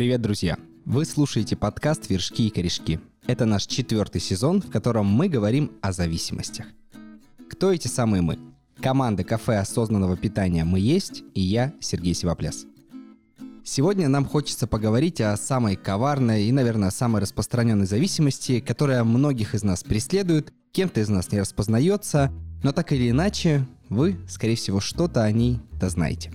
Привет, друзья! Вы слушаете подкаст «Вершки и корешки». Это наш четвертый сезон, в котором мы говорим о зависимостях. Кто эти самые мы? Команда кафе осознанного питания «Мы есть» и я, Сергей Сивопляс. Сегодня нам хочется поговорить о самой коварной и, наверное, самой распространенной зависимости, которая многих из нас преследует, кем-то из нас не распознается, но так или иначе, вы, скорее всего, что-то о ней-то знаете.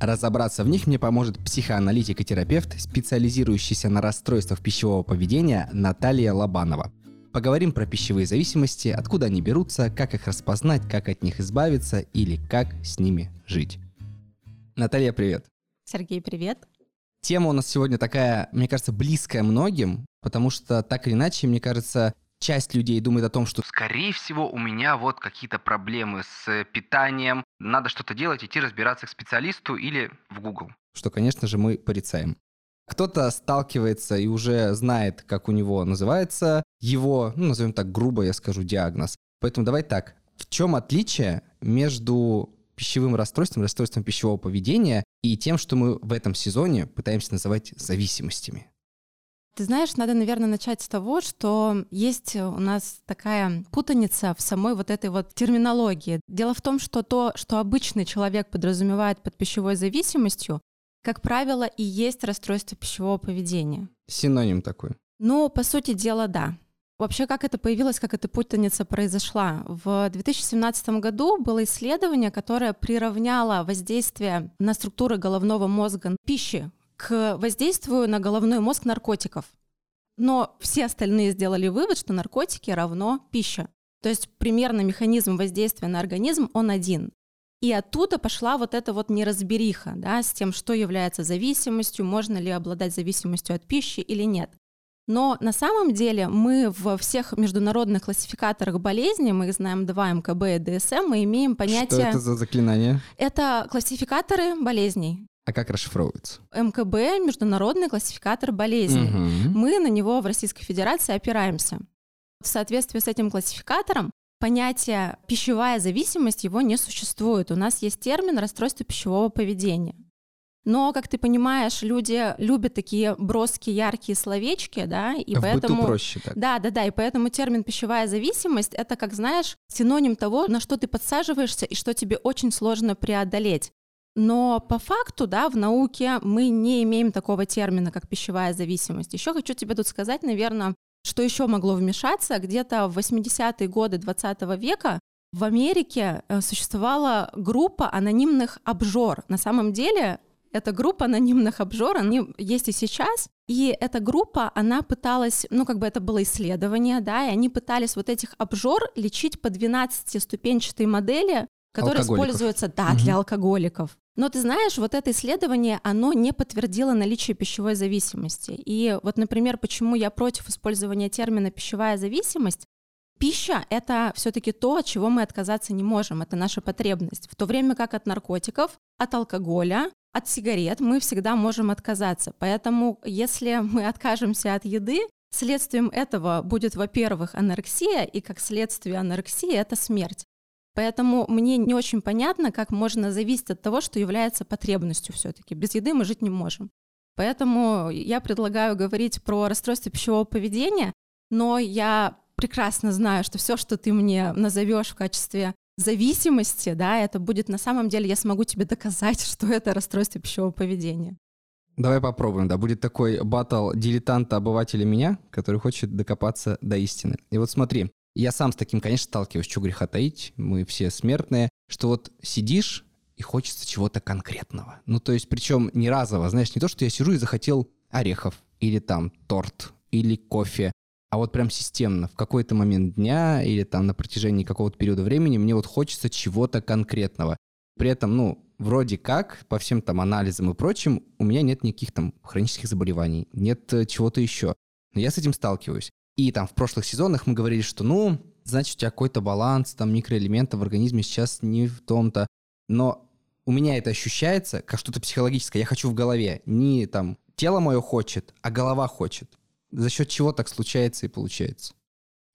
Разобраться в них мне поможет психоаналитик и терапевт, специализирующийся на расстройствах пищевого поведения Наталья Лобанова. Поговорим про пищевые зависимости, откуда они берутся, как их распознать, как от них избавиться или как с ними жить. Наталья, привет. Сергей, привет. Тема у нас сегодня такая, мне кажется, близкая многим, потому что так или иначе, мне кажется, часть людей думает о том, что скорее всего у меня вот какие-то проблемы с питанием, надо что-то делать, идти разбираться к специалисту или в Google. Что, конечно же, мы порицаем. Кто-то сталкивается и уже знает, как у него называется его, ну, назовем так грубо, я скажу, диагноз. Поэтому давай так. В чем отличие между пищевым расстройством, расстройством пищевого поведения и тем, что мы в этом сезоне пытаемся называть зависимостями? Ты знаешь, надо, наверное, начать с того, что есть у нас такая путаница в самой вот этой вот терминологии. Дело в том, что то, что обычный человек подразумевает под пищевой зависимостью, как правило, и есть расстройство пищевого поведения. Синоним такой. Ну, по сути дела, да. Вообще, как это появилось, как эта путаница произошла? В 2017 году было исследование, которое приравняло воздействие на структуры головного мозга пищи к воздействию на головной мозг наркотиков. Но все остальные сделали вывод, что наркотики равно пища. То есть примерно механизм воздействия на организм, он один. И оттуда пошла вот эта вот неразбериха да, с тем, что является зависимостью, можно ли обладать зависимостью от пищи или нет. Но на самом деле мы во всех международных классификаторах болезней, мы их знаем два МКБ и ДСМ, мы имеем понятие... Что это за заклинание? Это классификаторы болезней. А как расшифровывается? МКБ — международный классификатор болезней. Угу. Мы на него в Российской Федерации опираемся. В соответствии с этим классификатором понятие пищевая зависимость его не существует. У нас есть термин расстройство пищевого поведения. Но, как ты понимаешь, люди любят такие броские, яркие словечки, да, и в поэтому... Проще так. Да, да, да, и поэтому термин пищевая зависимость — это, как знаешь, синоним того, на что ты подсаживаешься и что тебе очень сложно преодолеть. Но по факту, да, в науке мы не имеем такого термина, как пищевая зависимость. Еще хочу тебе тут сказать, наверное, что еще могло вмешаться. Где-то в 80-е годы 20 века в Америке э, существовала группа анонимных обжор. На самом деле эта группа анонимных обжор, они есть и сейчас. И эта группа, она пыталась, ну как бы это было исследование, да, и они пытались вот этих обжор лечить по 12-ступенчатой модели которые используются, да, угу. для алкоголиков. Но ты знаешь, вот это исследование, оно не подтвердило наличие пищевой зависимости. И вот, например, почему я против использования термина пищевая зависимость, Пища — это все-таки то, от чего мы отказаться не можем, это наша потребность. В то время как от наркотиков, от алкоголя, от сигарет мы всегда можем отказаться. Поэтому если мы откажемся от еды, следствием этого будет, во-первых, анорексия, и как следствие анорексии — это смерть. Поэтому мне не очень понятно, как можно зависеть от того, что является потребностью все-таки. Без еды мы жить не можем. Поэтому я предлагаю говорить про расстройство пищевого поведения, но я прекрасно знаю, что все, что ты мне назовешь в качестве зависимости, да, это будет на самом деле, я смогу тебе доказать, что это расстройство пищевого поведения. Давай попробуем, да, будет такой батл дилетанта обывателя меня, который хочет докопаться до истины. И вот смотри, я сам с таким, конечно, сталкиваюсь, что греха таить, мы все смертные, что вот сидишь и хочется чего-то конкретного. Ну, то есть, причем не разово, знаешь, не то, что я сижу и захотел орехов, или там торт, или кофе, а вот прям системно, в какой-то момент дня или там на протяжении какого-то периода времени мне вот хочется чего-то конкретного. При этом, ну, вроде как, по всем там анализам и прочим, у меня нет никаких там хронических заболеваний, нет э, чего-то еще. Но я с этим сталкиваюсь. И там в прошлых сезонах мы говорили, что ну, значит, у тебя какой-то баланс, там микроэлементов в организме сейчас не в том-то. Но у меня это ощущается как что-то психологическое. Я хочу в голове. Не там тело мое хочет, а голова хочет. За счет чего так случается и получается?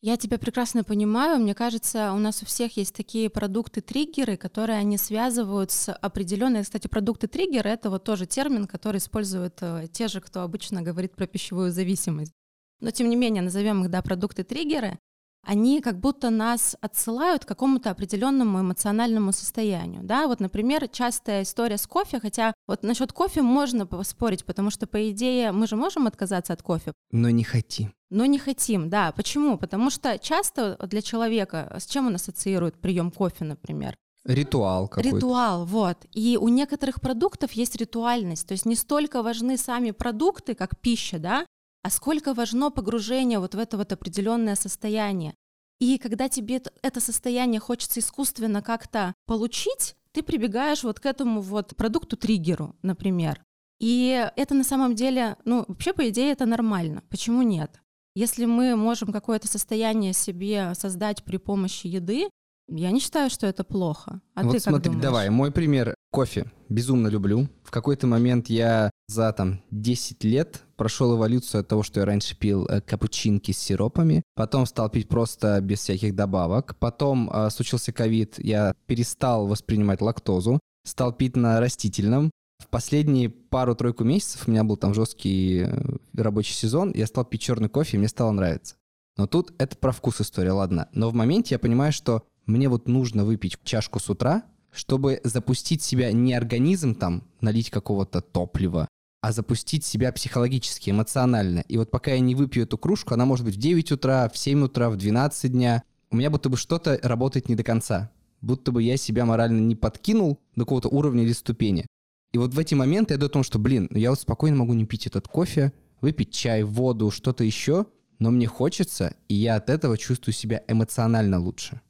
Я тебя прекрасно понимаю. Мне кажется, у нас у всех есть такие продукты-триггеры, которые они связывают с определенной... Кстати, продукты-триггеры — это вот тоже термин, который используют э, те же, кто обычно говорит про пищевую зависимость. Но тем не менее, назовем их, да, продукты-триггеры они как будто нас отсылают к какому-то определенному эмоциональному состоянию. Да? Вот, например, частая история с кофе, хотя вот насчет кофе можно поспорить, потому что, по идее, мы же можем отказаться от кофе. Но не хотим. Но не хотим, да. Почему? Потому что часто для человека с чем он ассоциирует прием кофе, например? Ритуал какой-то. Ритуал, вот. И у некоторых продуктов есть ритуальность. То есть не столько важны сами продукты, как пища, да, а сколько важно погружение вот в это вот определенное состояние. И когда тебе это состояние хочется искусственно как-то получить, ты прибегаешь вот к этому вот продукту-триггеру, например. И это на самом деле, ну, вообще, по идее, это нормально. Почему нет? Если мы можем какое-то состояние себе создать при помощи еды, я не считаю, что это плохо. А вот ты смотри, как думаешь? давай, мой пример. Кофе. Безумно люблю. В какой-то момент я за там 10 лет прошел эволюцию от того, что я раньше пил э, капучинки с сиропами, потом стал пить просто без всяких добавок, потом э, случился ковид, я перестал воспринимать лактозу, стал пить на растительном, в последние пару-тройку месяцев у меня был там жесткий э, рабочий сезон, я стал пить черный кофе, и мне стало нравиться. Но тут это про вкус история, ладно. Но в моменте я понимаю, что мне вот нужно выпить чашку с утра, чтобы запустить себя не организм там, налить какого-то топлива, а запустить себя психологически, эмоционально. И вот пока я не выпью эту кружку, она может быть в 9 утра, в 7 утра, в 12 дня, у меня будто бы что-то работает не до конца. Будто бы я себя морально не подкинул до какого-то уровня или ступени. И вот в эти моменты я думаю о том, что, блин, я вот спокойно могу не пить этот кофе, выпить чай, воду, что-то еще, но мне хочется, и я от этого чувствую себя эмоционально лучше.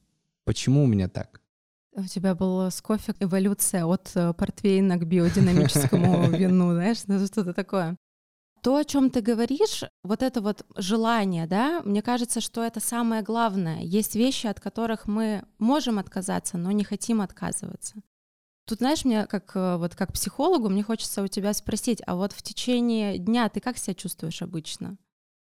Почему у меня так? У тебя была с кофе эволюция от э, портвейна к биодинамическому вину, знаешь, ну, что-то такое. То, о чем ты говоришь, вот это вот желание, да, мне кажется, что это самое главное. Есть вещи, от которых мы можем отказаться, но не хотим отказываться. Тут, знаешь, мне как э, вот как психологу, мне хочется у тебя спросить, а вот в течение дня ты как себя чувствуешь обычно?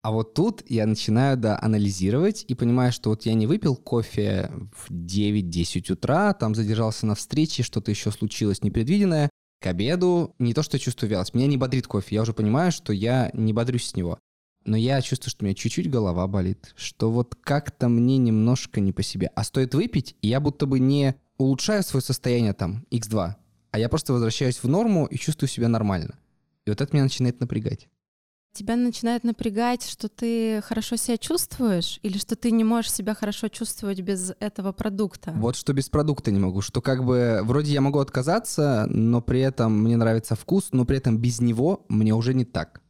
А вот тут я начинаю, да, анализировать и понимаю, что вот я не выпил кофе в 9-10 утра, там задержался на встрече, что-то еще случилось непредвиденное. К обеду не то, что я чувствую вялость, меня не бодрит кофе, я уже понимаю, что я не бодрюсь с него. Но я чувствую, что у меня чуть-чуть голова болит, что вот как-то мне немножко не по себе. А стоит выпить, и я будто бы не улучшаю свое состояние там x2, а я просто возвращаюсь в норму и чувствую себя нормально. И вот это меня начинает напрягать. Тебя начинает напрягать, что ты хорошо себя чувствуешь, или что ты не можешь себя хорошо чувствовать без этого продукта? Вот что без продукта не могу, что как бы вроде я могу отказаться, но при этом мне нравится вкус, но при этом без него мне уже не так.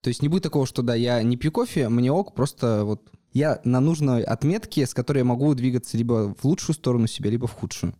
То есть не будет такого, что да, я не пью кофе, мне ок, просто вот я на нужной отметке, с которой я могу двигаться либо в лучшую сторону себя, либо в худшую.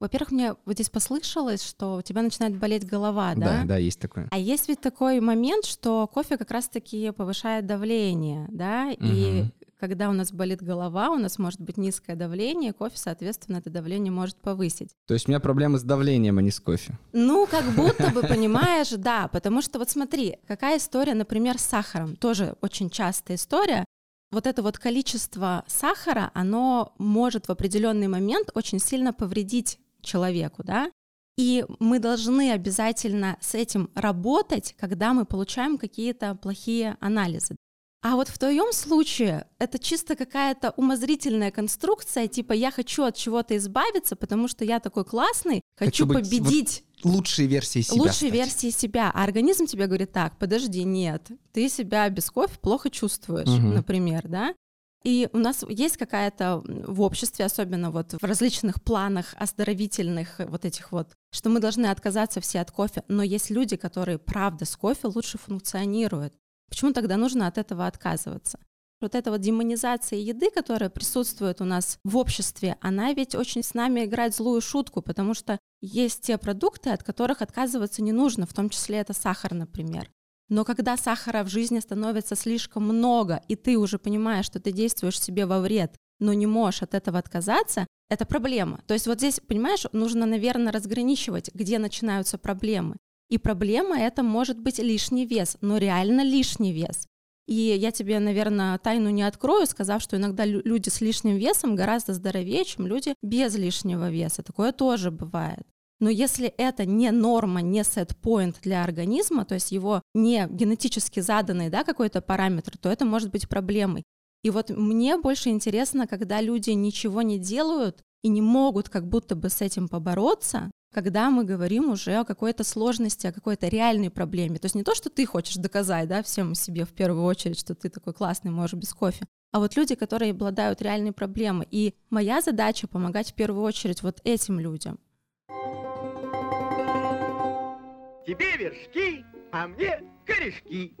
Во-первых, мне вот здесь послышалось, что у тебя начинает болеть голова, да? Да, да, есть такое. А есть ведь такой момент, что кофе как раз-таки повышает давление, да? Угу. И когда у нас болит голова, у нас может быть низкое давление, кофе, соответственно, это давление может повысить. То есть у меня проблемы с давлением, а не с кофе? Ну, как будто бы, понимаешь, да, потому что вот смотри, какая история, например, с сахаром, тоже очень частая история, вот это вот количество сахара, оно может в определенный момент очень сильно повредить человеку, да, и мы должны обязательно с этим работать, когда мы получаем какие-то плохие анализы. А вот в твоем случае это чисто какая-то умозрительная конструкция, типа я хочу от чего-то избавиться, потому что я такой классный, хочу, хочу победить. Вот лучшие версии себя. Лучшие стать. версии себя. А организм тебе говорит, так, подожди, нет, ты себя без кофе плохо чувствуешь, угу. например, да? И у нас есть какая-то в обществе, особенно вот в различных планах оздоровительных вот этих вот, что мы должны отказаться все от кофе, но есть люди, которые правда с кофе лучше функционируют. Почему тогда нужно от этого отказываться? Вот эта вот демонизация еды, которая присутствует у нас в обществе, она ведь очень с нами играет злую шутку, потому что есть те продукты, от которых отказываться не нужно, в том числе это сахар, например. Но когда сахара в жизни становится слишком много, и ты уже понимаешь, что ты действуешь себе во вред, но не можешь от этого отказаться, это проблема. То есть вот здесь, понимаешь, нужно, наверное, разграничивать, где начинаются проблемы. И проблема это может быть лишний вес, но реально лишний вес. И я тебе, наверное, тайну не открою, сказав, что иногда люди с лишним весом гораздо здоровее, чем люди без лишнего веса. Такое тоже бывает. Но если это не норма, не сет-поинт для организма, то есть его не генетически заданный да, какой-то параметр, то это может быть проблемой. И вот мне больше интересно, когда люди ничего не делают и не могут как будто бы с этим побороться, когда мы говорим уже о какой-то сложности, о какой-то реальной проблеме. То есть не то, что ты хочешь доказать да, всем себе в первую очередь, что ты такой классный, можешь без кофе, а вот люди, которые обладают реальной проблемой. И моя задача помогать в первую очередь вот этим людям. Тебе вершки, а мне корешки.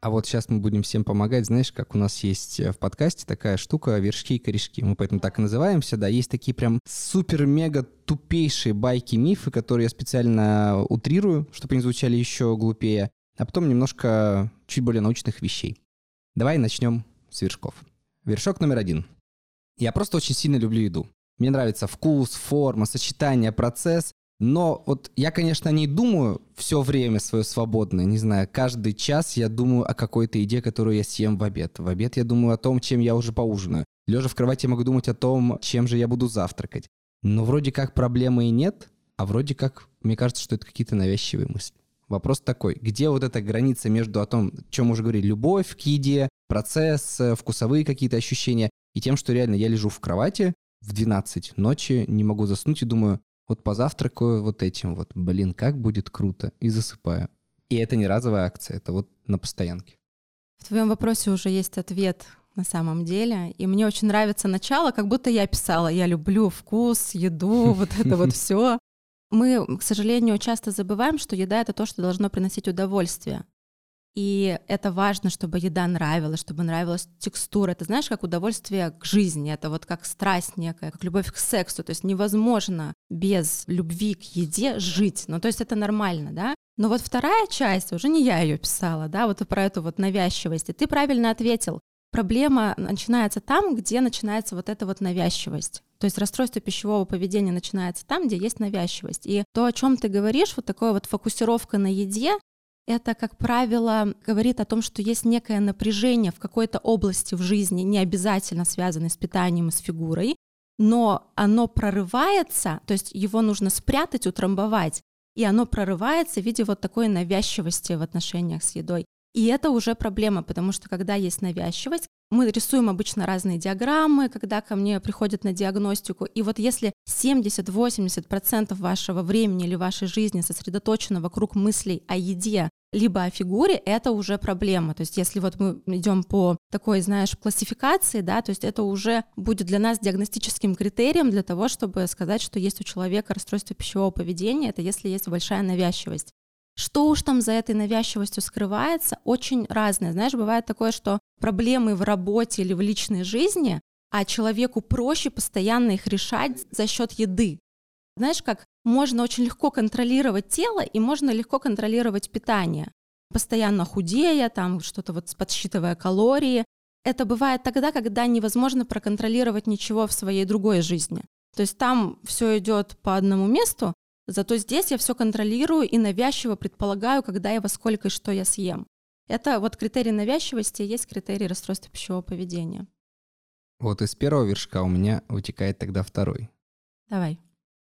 А вот сейчас мы будем всем помогать, знаешь, как у нас есть э, в подкасте такая штука вершки и корешки. Мы поэтому так и называемся, да. Есть такие прям супер-мега тупейшие байки, мифы, которые я специально утрирую, чтобы они звучали еще глупее, а потом немножко чуть более научных вещей. Давай начнем с вершков. Вершок номер один. Я просто очень сильно люблю еду. Мне нравится вкус, форма, сочетание, процесс. Но вот я, конечно, не думаю все время свое свободное, не знаю, каждый час я думаю о какой-то еде, которую я съем в обед. В обед я думаю о том, чем я уже поужинаю. Лежа в кровати я могу думать о том, чем же я буду завтракать. Но вроде как проблемы и нет, а вроде как, мне кажется, что это какие-то навязчивые мысли. Вопрос такой, где вот эта граница между о том, о чем уже говорили, любовь к еде, процесс, э, вкусовые какие-то ощущения, и тем, что реально я лежу в кровати в 12 ночи, не могу заснуть и думаю, вот позавтракаю вот этим вот, блин, как будет круто, и засыпаю. И это не разовая акция, это вот на постоянке. В твоем вопросе уже есть ответ на самом деле. И мне очень нравится начало, как будто я писала, я люблю вкус, еду, вот это вот все. Мы, к сожалению, часто забываем, что еда — это то, что должно приносить удовольствие. И это важно, чтобы еда нравилась, чтобы нравилась текстура. Это знаешь, как удовольствие к жизни, это вот как страсть некая, как любовь к сексу. То есть невозможно без любви к еде жить. Ну, то есть это нормально, да? Но вот вторая часть, уже не я ее писала, да, вот про эту вот навязчивость. И ты правильно ответил. Проблема начинается там, где начинается вот эта вот навязчивость. То есть расстройство пищевого поведения начинается там, где есть навязчивость. И то, о чем ты говоришь, вот такая вот фокусировка на еде, это, как правило, говорит о том, что есть некое напряжение в какой-то области в жизни, не обязательно связанное с питанием и с фигурой, но оно прорывается, то есть его нужно спрятать, утрамбовать, и оно прорывается в виде вот такой навязчивости в отношениях с едой. И это уже проблема, потому что когда есть навязчивость, мы рисуем обычно разные диаграммы, когда ко мне приходят на диагностику. И вот если 70-80% вашего времени или вашей жизни сосредоточено вокруг мыслей о еде, либо о фигуре, это уже проблема. То есть если вот мы идем по такой, знаешь, классификации, да, то есть это уже будет для нас диагностическим критерием для того, чтобы сказать, что есть у человека расстройство пищевого поведения, это если есть большая навязчивость. Что уж там за этой навязчивостью скрывается, очень разное. Знаешь, бывает такое, что проблемы в работе или в личной жизни, а человеку проще постоянно их решать за счет еды. Знаешь, как можно очень легко контролировать тело и можно легко контролировать питание. Постоянно худея, там что-то вот подсчитывая калории. Это бывает тогда, когда невозможно проконтролировать ничего в своей другой жизни. То есть там все идет по одному месту, Зато здесь я все контролирую и навязчиво предполагаю, когда я во сколько и что я съем. Это вот критерий навязчивости и есть критерий расстройства пищевого поведения. Вот из первого вершка у меня вытекает тогда второй. Давай.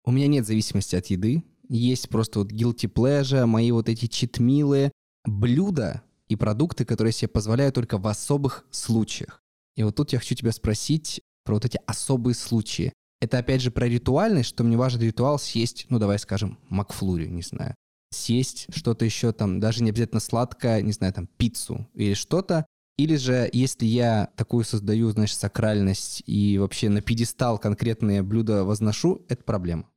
У меня нет зависимости от еды. Есть просто вот guilty pleasure, мои вот эти читмилы, блюда и продукты, которые себе позволяю только в особых случаях. И вот тут я хочу тебя спросить про вот эти особые случаи. Это опять же про ритуальность, что мне важен ритуал съесть, ну давай скажем, макфлури, не знаю. Съесть что-то еще там, даже не обязательно сладкое, не знаю, там пиццу или что-то. Или же, если я такую создаю, значит, сакральность и вообще на пьедестал конкретные блюда возношу, это проблема.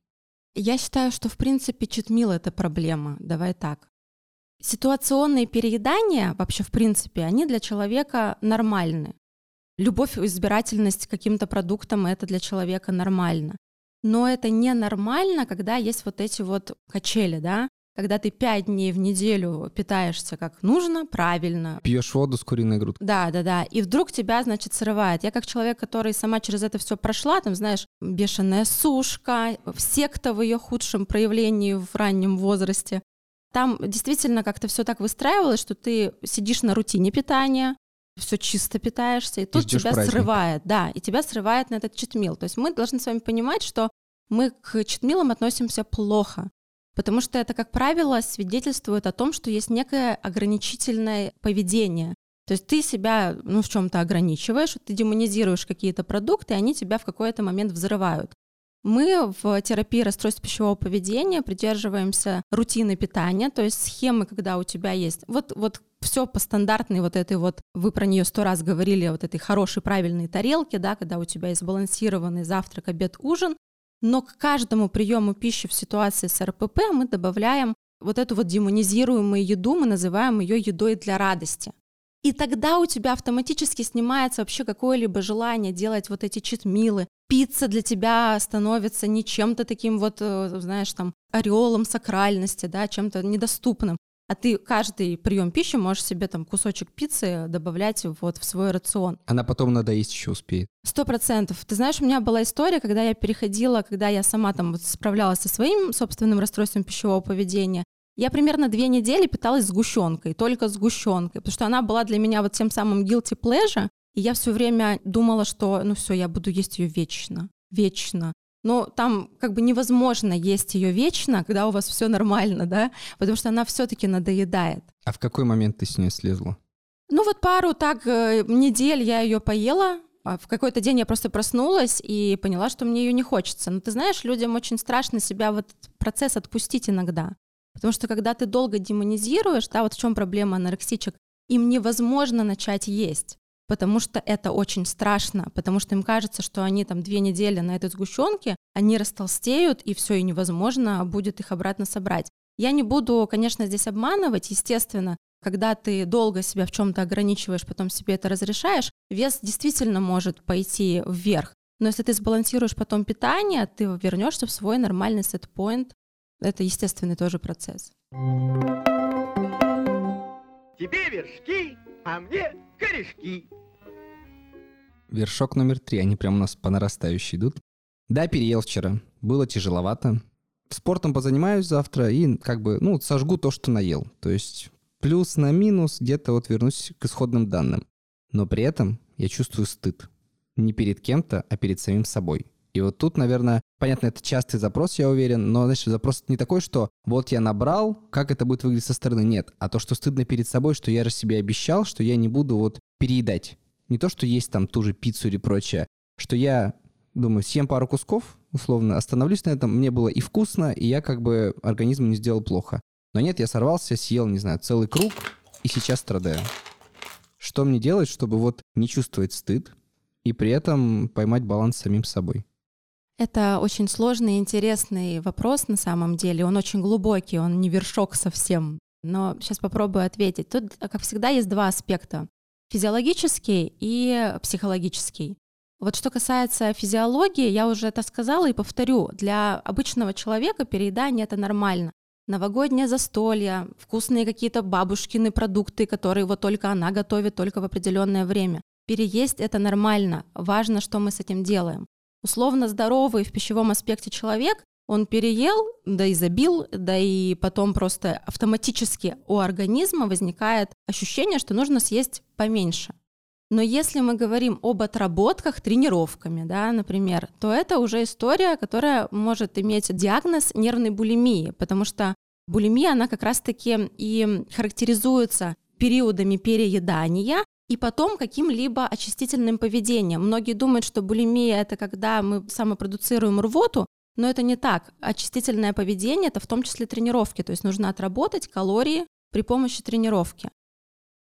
Я считаю, что в принципе читмил — это проблема. Давай так. Ситуационные переедания вообще в принципе, они для человека нормальны. Любовь, избирательность к каким-то продуктам — это для человека нормально. Но это ненормально, когда есть вот эти вот качели, да, когда ты пять дней в неделю питаешься как нужно, правильно. Пьешь воду с куриной грудкой. Да, да, да. И вдруг тебя, значит, срывает. Я как человек, который сама через это все прошла, там, знаешь, бешеная сушка, секта в ее худшем проявлении в раннем возрасте. Там действительно как-то все так выстраивалось, что ты сидишь на рутине питания, все чисто питаешься, и тут ждёшь тебя праздника. срывает, да, и тебя срывает на этот читмил. То есть мы должны с вами понимать, что мы к читмилам относимся плохо, потому что это, как правило, свидетельствует о том, что есть некое ограничительное поведение. То есть ты себя ну, в чем-то ограничиваешь, ты демонизируешь какие-то продукты, и они тебя в какой-то момент взрывают. Мы в терапии расстройств пищевого поведения придерживаемся рутины питания, то есть схемы, когда у тебя есть вот, вот все по стандартной вот этой вот, вы про нее сто раз говорили, вот этой хорошей правильной тарелке, да, когда у тебя есть сбалансированный завтрак, обед, ужин, но к каждому приему пищи в ситуации с РПП мы добавляем вот эту вот демонизируемую еду, мы называем ее едой для радости. И тогда у тебя автоматически снимается вообще какое-либо желание делать вот эти читмилы. Пицца для тебя становится не чем-то таким вот, э, знаешь, там, ореолом сакральности, да, чем-то недоступным. А ты каждый прием пищи можешь себе там кусочек пиццы добавлять вот в свой рацион. Она потом надоесть еще успеет. Сто процентов. Ты знаешь, у меня была история, когда я переходила, когда я сама там вот справлялась со своим собственным расстройством пищевого поведения. Я примерно две недели питалась сгущенкой, только сгущенкой, потому что она была для меня вот тем самым guilty pleasure, и я все время думала, что ну все, я буду есть ее вечно, вечно. Но там как бы невозможно есть ее вечно, когда у вас все нормально, да, потому что она все-таки надоедает. А в какой момент ты с нее слезла? Ну вот пару так э, недель я ее поела, а в какой-то день я просто проснулась и поняла, что мне ее не хочется. Но ты знаешь, людям очень страшно себя в этот процесс отпустить иногда. Потому что когда ты долго демонизируешь, да, вот в чем проблема анорексичек, им невозможно начать есть, потому что это очень страшно, потому что им кажется, что они там две недели на этой сгущенке, они растолстеют, и все, и невозможно будет их обратно собрать. Я не буду, конечно, здесь обманывать, естественно, когда ты долго себя в чем-то ограничиваешь, потом себе это разрешаешь, вес действительно может пойти вверх. Но если ты сбалансируешь потом питание, ты вернешься в свой нормальный сетпоинт, это естественный тоже процесс. Тебе вершки, а мне корешки. Вершок номер три. Они прям у нас по нарастающей идут. Да, переел вчера. Было тяжеловато. Спортом позанимаюсь завтра и как бы, ну, сожгу то, что наел. То есть плюс на минус где-то вот вернусь к исходным данным. Но при этом я чувствую стыд. Не перед кем-то, а перед самим собой. И вот тут, наверное, понятно, это частый запрос, я уверен, но, значит, запрос не такой, что вот я набрал, как это будет выглядеть со стороны, нет, а то, что стыдно перед собой, что я же себе обещал, что я не буду вот переедать. Не то, что есть там ту же пиццу или прочее, что я, думаю, съем пару кусков, условно, остановлюсь на этом, мне было и вкусно, и я как бы организму не сделал плохо. Но нет, я сорвался, съел, не знаю, целый круг, и сейчас страдаю. Что мне делать, чтобы вот не чувствовать стыд и при этом поймать баланс с самим собой? Это очень сложный и интересный вопрос на самом деле. Он очень глубокий, он не вершок совсем. Но сейчас попробую ответить. Тут, как всегда, есть два аспекта. Физиологический и психологический. Вот что касается физиологии, я уже это сказала и повторю. Для обычного человека переедание это нормально. Новогоднее застолье, вкусные какие-то бабушкины продукты, которые вот только она готовит только в определенное время. Переесть это нормально. Важно, что мы с этим делаем условно здоровый в пищевом аспекте человек, он переел, да и забил, да и потом просто автоматически у организма возникает ощущение, что нужно съесть поменьше. Но если мы говорим об отработках тренировками, да, например, то это уже история, которая может иметь диагноз нервной булимии, потому что булимия, она как раз-таки и характеризуется периодами переедания, и потом каким-либо очистительным поведением. Многие думают, что булимия — это когда мы самопродуцируем рвоту, но это не так. Очистительное поведение — это в том числе тренировки, то есть нужно отработать калории при помощи тренировки.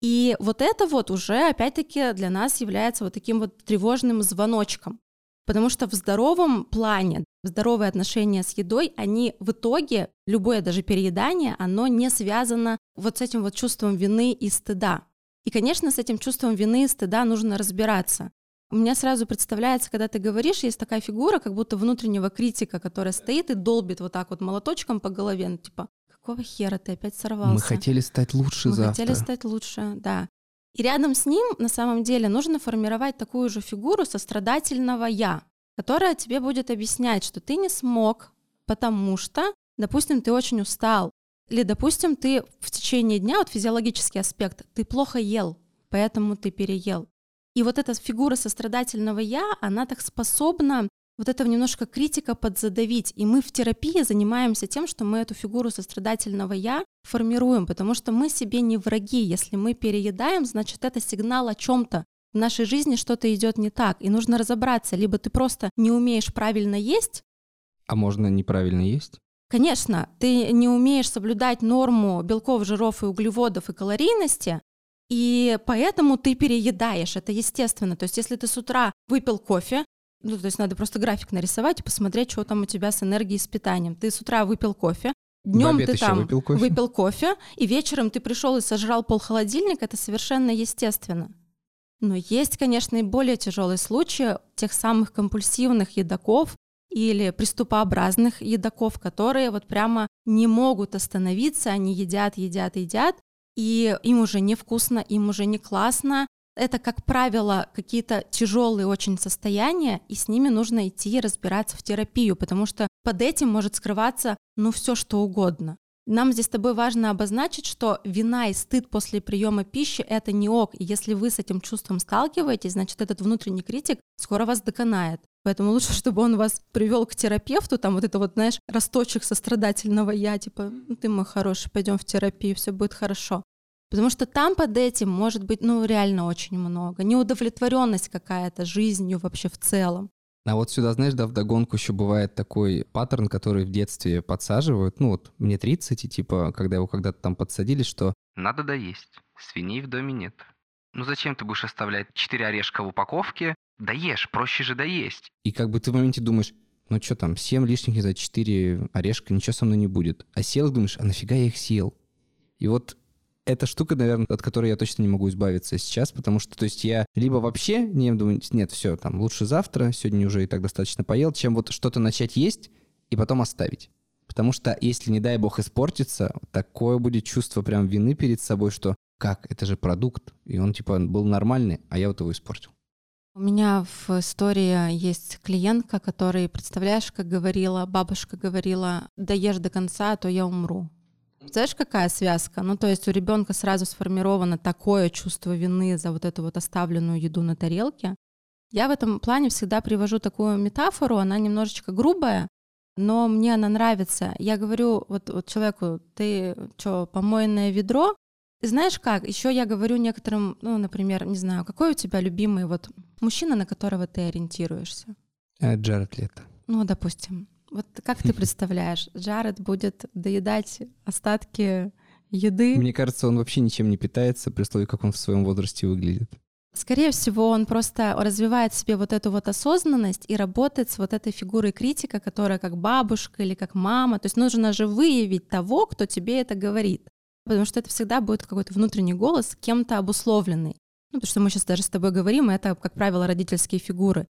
И вот это вот уже, опять-таки, для нас является вот таким вот тревожным звоночком. Потому что в здоровом плане, здоровые отношения с едой, они в итоге, любое даже переедание, оно не связано вот с этим вот чувством вины и стыда. И, конечно, с этим чувством вины стыда нужно разбираться. У меня сразу представляется, когда ты говоришь, есть такая фигура, как будто внутреннего критика, которая стоит и долбит вот так вот молоточком по голове, ну, типа, какого хера ты опять сорвался? Мы хотели стать лучше Мы завтра. хотели стать лучше, да. И рядом с ним, на самом деле, нужно формировать такую же фигуру сострадательного «я», которая тебе будет объяснять, что ты не смог, потому что, допустим, ты очень устал, Или, допустим, ты в течение дня, вот физиологический аспект, ты плохо ел, поэтому ты переел. И вот эта фигура сострадательного «я», она так способна вот этого немножко критика подзадавить. И мы в терапии занимаемся тем, что мы эту фигуру сострадательного «я» формируем, потому что мы себе не враги. Если мы переедаем, значит, это сигнал о чем то В нашей жизни что-то идет не так, и нужно разобраться. Либо ты просто не умеешь правильно есть. А можно неправильно есть? Конечно, ты не умеешь соблюдать норму белков, жиров и углеводов и калорийности, и поэтому ты переедаешь, это естественно. То есть если ты с утра выпил кофе, ну, то есть надо просто график нарисовать и посмотреть, что там у тебя с энергией с питанием. Ты с утра выпил кофе, днем ты там выпил кофе. выпил кофе, и вечером ты пришел и сожрал пол холодильника, это совершенно естественно. Но есть, конечно, и более тяжелые случаи тех самых компульсивных едоков или приступообразных едоков, которые вот прямо не могут остановиться, они едят, едят, едят, и им уже невкусно, им уже не классно, это, как правило, какие-то тяжелые очень состояния, и с ними нужно идти разбираться в терапию, потому что под этим может скрываться, ну, все что угодно. Нам здесь с тобой важно обозначить, что вина и стыд после приема пищи — это не ок. И если вы с этим чувством сталкиваетесь, значит, этот внутренний критик скоро вас доконает. Поэтому лучше, чтобы он вас привел к терапевту, там вот это вот, знаешь, росточек сострадательного я, типа, ну, ты мой хороший, пойдем в терапию, все будет хорошо. Потому что там под этим может быть, ну, реально очень много. Неудовлетворенность какая-то жизнью вообще в целом. А вот сюда, знаешь, да, вдогонку еще бывает такой паттерн, который в детстве подсаживают. Ну вот мне 30, и типа, когда его когда-то там подсадили, что надо доесть, свиней в доме нет. Ну зачем ты будешь оставлять 4 орешка в упаковке? Доешь, проще же доесть. И как бы ты в моменте думаешь, ну что там, 7 лишних за 4 орешка, ничего со мной не будет. А сел думаешь, а нафига я их съел? И вот эта штука, наверное, от которой я точно не могу избавиться сейчас, потому что, то есть, я либо вообще не думаю, нет, все, там, лучше завтра, сегодня уже и так достаточно поел, чем вот что-то начать есть и потом оставить. Потому что, если, не дай бог, испортится, такое будет чувство прям вины перед собой, что как, это же продукт, и он, типа, был нормальный, а я вот его испортил. У меня в истории есть клиентка, который, представляешь, как говорила, бабушка говорила, доешь до конца, а то я умру. Знаешь, какая связка? Ну, то есть у ребенка сразу сформировано такое чувство вины за вот эту вот оставленную еду на тарелке. Я в этом плане всегда привожу такую метафору, она немножечко грубая, но мне она нравится. Я говорю вот, вот человеку, ты что, помойное ведро? И знаешь как? Еще я говорю некоторым, ну, например, не знаю, какой у тебя любимый вот мужчина, на которого ты ориентируешься? Э, Джаред Лето. Ну, допустим. Вот как ты представляешь, Джаред будет доедать остатки еды? Мне кажется, он вообще ничем не питается, при условии, как он в своем возрасте выглядит. Скорее всего, он просто развивает в себе вот эту вот осознанность и работает с вот этой фигурой критика, которая как бабушка или как мама. То есть нужно же выявить того, кто тебе это говорит. Потому что это всегда будет какой-то внутренний голос, кем-то обусловленный. Ну, потому что мы сейчас даже с тобой говорим, это, как правило, родительские фигуры.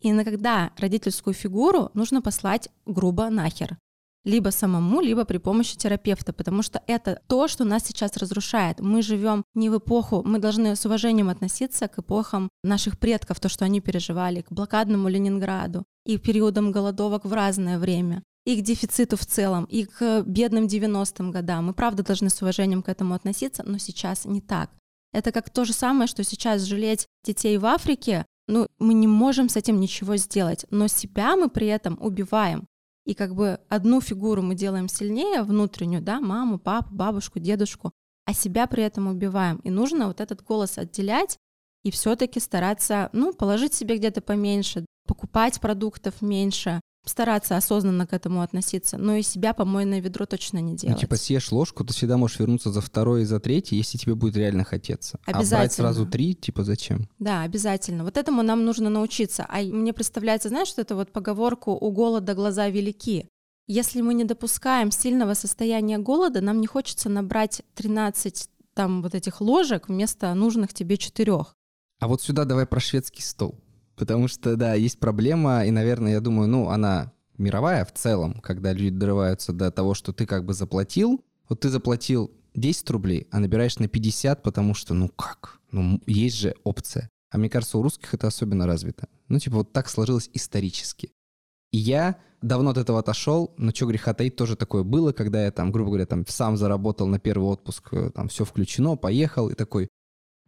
Иногда родительскую фигуру нужно послать грубо нахер. Либо самому, либо при помощи терапевта, потому что это то, что нас сейчас разрушает. Мы живем не в эпоху, мы должны с уважением относиться к эпохам наших предков, то, что они переживали, к блокадному Ленинграду и периодам голодовок в разное время и к дефициту в целом, и к бедным 90-м годам. Мы, правда, должны с уважением к этому относиться, но сейчас не так. Это как то же самое, что сейчас жалеть детей в Африке, ну, мы не можем с этим ничего сделать, но себя мы при этом убиваем. И как бы одну фигуру мы делаем сильнее, внутреннюю, да, маму, папу, бабушку, дедушку, а себя при этом убиваем. И нужно вот этот голос отделять и все-таки стараться, ну, положить себе где-то поменьше, покупать продуктов меньше, стараться осознанно к этому относиться, но и себя помойное ведро точно не делать. Ну, типа съешь ложку, ты всегда можешь вернуться за второй и за третий, если тебе будет реально хотеться. Обязательно. А брать сразу три, типа зачем? Да, обязательно. Вот этому нам нужно научиться. А мне представляется, знаешь, что это вот поговорку «у голода глаза велики». Если мы не допускаем сильного состояния голода, нам не хочется набрать 13 там вот этих ложек вместо нужных тебе четырех. А вот сюда давай про шведский стол. Потому что, да, есть проблема, и, наверное, я думаю, ну, она мировая в целом, когда люди дорываются до того, что ты как бы заплатил, вот ты заплатил 10 рублей, а набираешь на 50, потому что, ну как, ну есть же опция. А мне кажется, у русских это особенно развито. Ну, типа, вот так сложилось исторически. И я давно от этого отошел, но что греха таить, тоже такое было, когда я там, грубо говоря, там сам заработал на первый отпуск, э, там все включено, поехал и такой,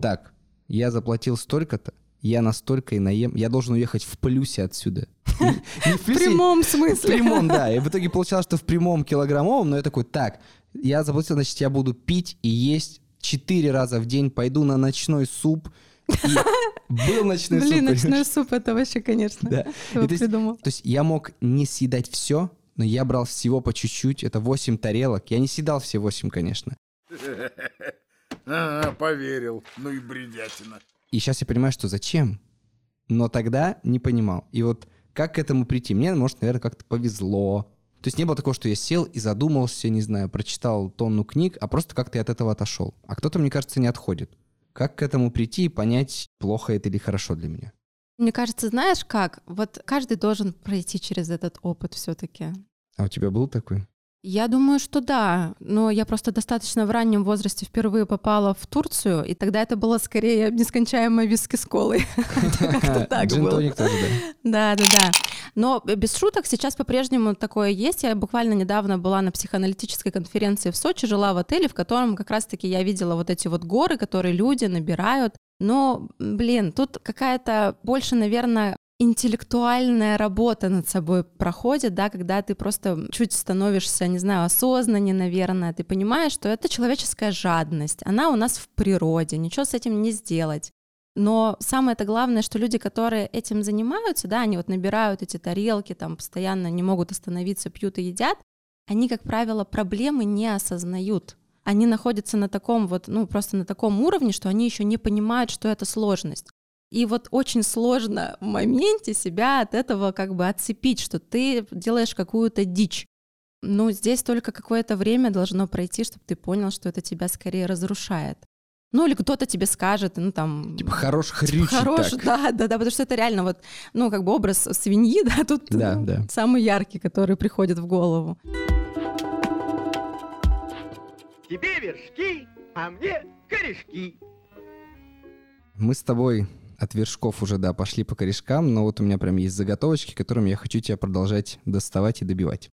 так, я заплатил столько-то, я настолько и наем, я должен уехать в плюсе отсюда. в, прямом смысле. В прямом, да. И в итоге получалось, что в прямом килограммовом, но я такой, так, я заплатил, значит, я буду пить и есть четыре раза в день, пойду на ночной суп, был ночной суп. Блин, ночной суп, это вообще, конечно, да. то, есть, то есть я мог не съедать все, но я брал всего по чуть-чуть, это 8 тарелок. Я не съедал все 8, конечно. А, поверил. Ну и бредятина. И сейчас я понимаю, что зачем. Но тогда не понимал. И вот как к этому прийти? Мне, может, наверное, как-то повезло. То есть не было такого, что я сел и задумался, не знаю, прочитал тонну книг, а просто как-то я от этого отошел. А кто-то, мне кажется, не отходит. Как к этому прийти и понять, плохо это или хорошо для меня? Мне кажется, знаешь как? Вот каждый должен пройти через этот опыт все-таки. А у тебя был такой? Я думаю, что да, но я просто достаточно в раннем возрасте впервые попала в Турцию, и тогда это было скорее нескончаемое виски с колой. Как-то так было. Да, да, да. Но без шуток сейчас по-прежнему такое есть. Я буквально недавно была на психоаналитической конференции в Сочи, жила в отеле, в котором как раз-таки я видела вот эти вот горы, которые люди набирают. Но, блин, тут какая-то больше, наверное, интеллектуальная работа над собой проходит, да, когда ты просто чуть становишься, не знаю, осознаннее, наверное, ты понимаешь, что это человеческая жадность, она у нас в природе, ничего с этим не сделать. Но самое это главное, что люди, которые этим занимаются, да, они вот набирают эти тарелки, там постоянно не могут остановиться, пьют и едят, они, как правило, проблемы не осознают. Они находятся на таком вот, ну, просто на таком уровне, что они еще не понимают, что это сложность. И вот очень сложно в моменте себя от этого как бы отцепить, что ты делаешь какую-то дичь. Ну, здесь только какое-то время должно пройти, чтобы ты понял, что это тебя скорее разрушает. Ну, или кто-то тебе скажет, ну, там... Типа хорош типа, Хорош, так. да, да, да, потому что это реально вот, ну, как бы образ свиньи, да, тут да, ну, да. самый яркий, который приходит в голову. Тебе вершки, а мне корешки. Мы с тобой от вершков уже, да, пошли по корешкам, но вот у меня прям есть заготовочки, которыми я хочу тебя продолжать доставать и добивать.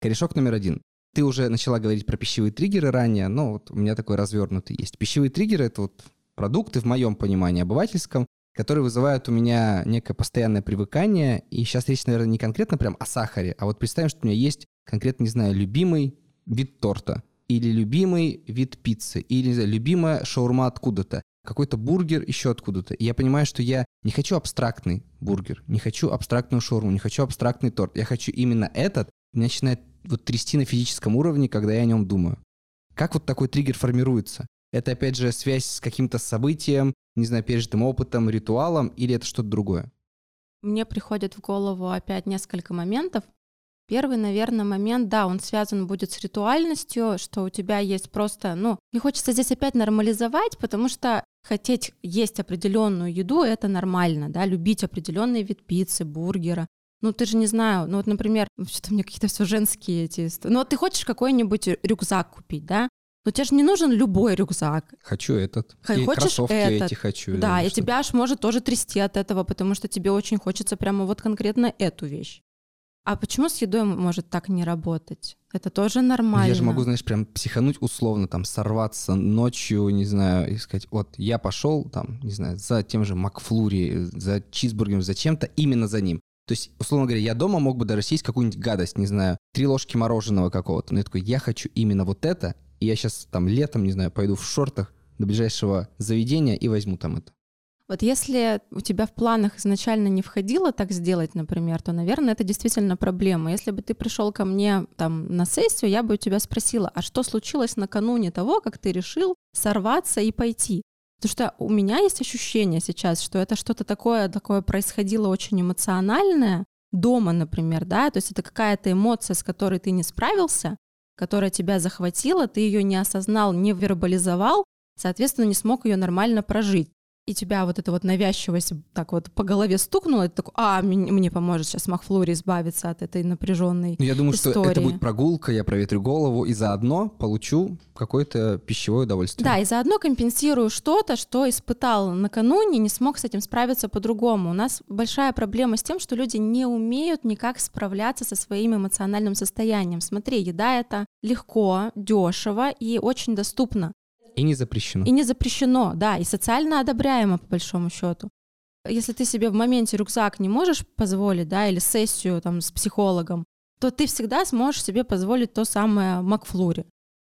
Корешок номер один. Ты уже начала говорить про пищевые триггеры ранее, но вот у меня такой развернутый есть. Пищевые триггеры — это вот продукты, в моем понимании обывательском, которые вызывают у меня некое постоянное привыкание. И сейчас речь, наверное, не конкретно прям о сахаре, а вот представим, что у меня есть конкретно, не знаю, любимый вид торта, или любимый вид пиццы, или не знаю, любимая шаурма откуда-то какой-то бургер еще откуда-то. И я понимаю, что я не хочу абстрактный бургер, не хочу абстрактную шаурму, не хочу абстрактный торт. Я хочу именно этот. Меня начинает вот трясти на физическом уровне, когда я о нем думаю. Как вот такой триггер формируется? Это, опять же, связь с каким-то событием, не знаю, пережитым опытом, ритуалом, или это что-то другое? Мне приходит в голову опять несколько моментов. Первый, наверное, момент, да, он связан будет с ритуальностью, что у тебя есть просто, ну, не хочется здесь опять нормализовать, потому что хотеть есть определенную еду это нормально, да, любить определенный вид пиццы, бургера. Ну, ты же не знаю, ну вот, например, что-то мне какие-то все женские эти... Ну, вот ты хочешь какой-нибудь рюкзак купить, да? Но тебе же не нужен любой рюкзак. Хочу этот. Х- и хочешь кроссовки этот. эти хочу. Да, и тебя аж может тоже трясти от этого, потому что тебе очень хочется прямо вот конкретно эту вещь. А почему с едой может так не работать? Это тоже нормально. Я же могу, знаешь, прям психануть условно, там, сорваться ночью, не знаю, и сказать, вот, я пошел, там, не знаю, за тем же Макфлури, за чизбургером, за чем-то, именно за ним. То есть, условно говоря, я дома мог бы даже съесть какую-нибудь гадость, не знаю, три ложки мороженого какого-то. Но я такой, я хочу именно вот это, и я сейчас там летом, не знаю, пойду в шортах до ближайшего заведения и возьму там это. Вот если у тебя в планах изначально не входило так сделать, например, то, наверное, это действительно проблема. Если бы ты пришел ко мне там на сессию, я бы у тебя спросила, а что случилось накануне того, как ты решил сорваться и пойти? Потому что у меня есть ощущение сейчас, что это что-то такое, такое происходило очень эмоциональное дома, например, да, то есть это какая-то эмоция, с которой ты не справился, которая тебя захватила, ты ее не осознал, не вербализовал, соответственно, не смог ее нормально прожить. И тебя вот эта вот навязчивость так вот по голове стукнула, ты такой, а, мне, мне поможет сейчас Макфлури избавиться от этой напряженной Ну, я думаю, что это истории. будет прогулка, я проветрю голову и заодно получу какое-то пищевое удовольствие. Да, и заодно компенсирую что-то, что испытал накануне, не смог с этим справиться по-другому. У нас большая проблема с тем, что люди не умеют никак справляться со своим эмоциональным состоянием. Смотри, еда это легко, дешево и очень доступно. И не запрещено. И не запрещено, да, и социально одобряемо, по большому счету. Если ты себе в моменте рюкзак не можешь позволить, да, или сессию там с психологом, то ты всегда сможешь себе позволить то самое Макфлури.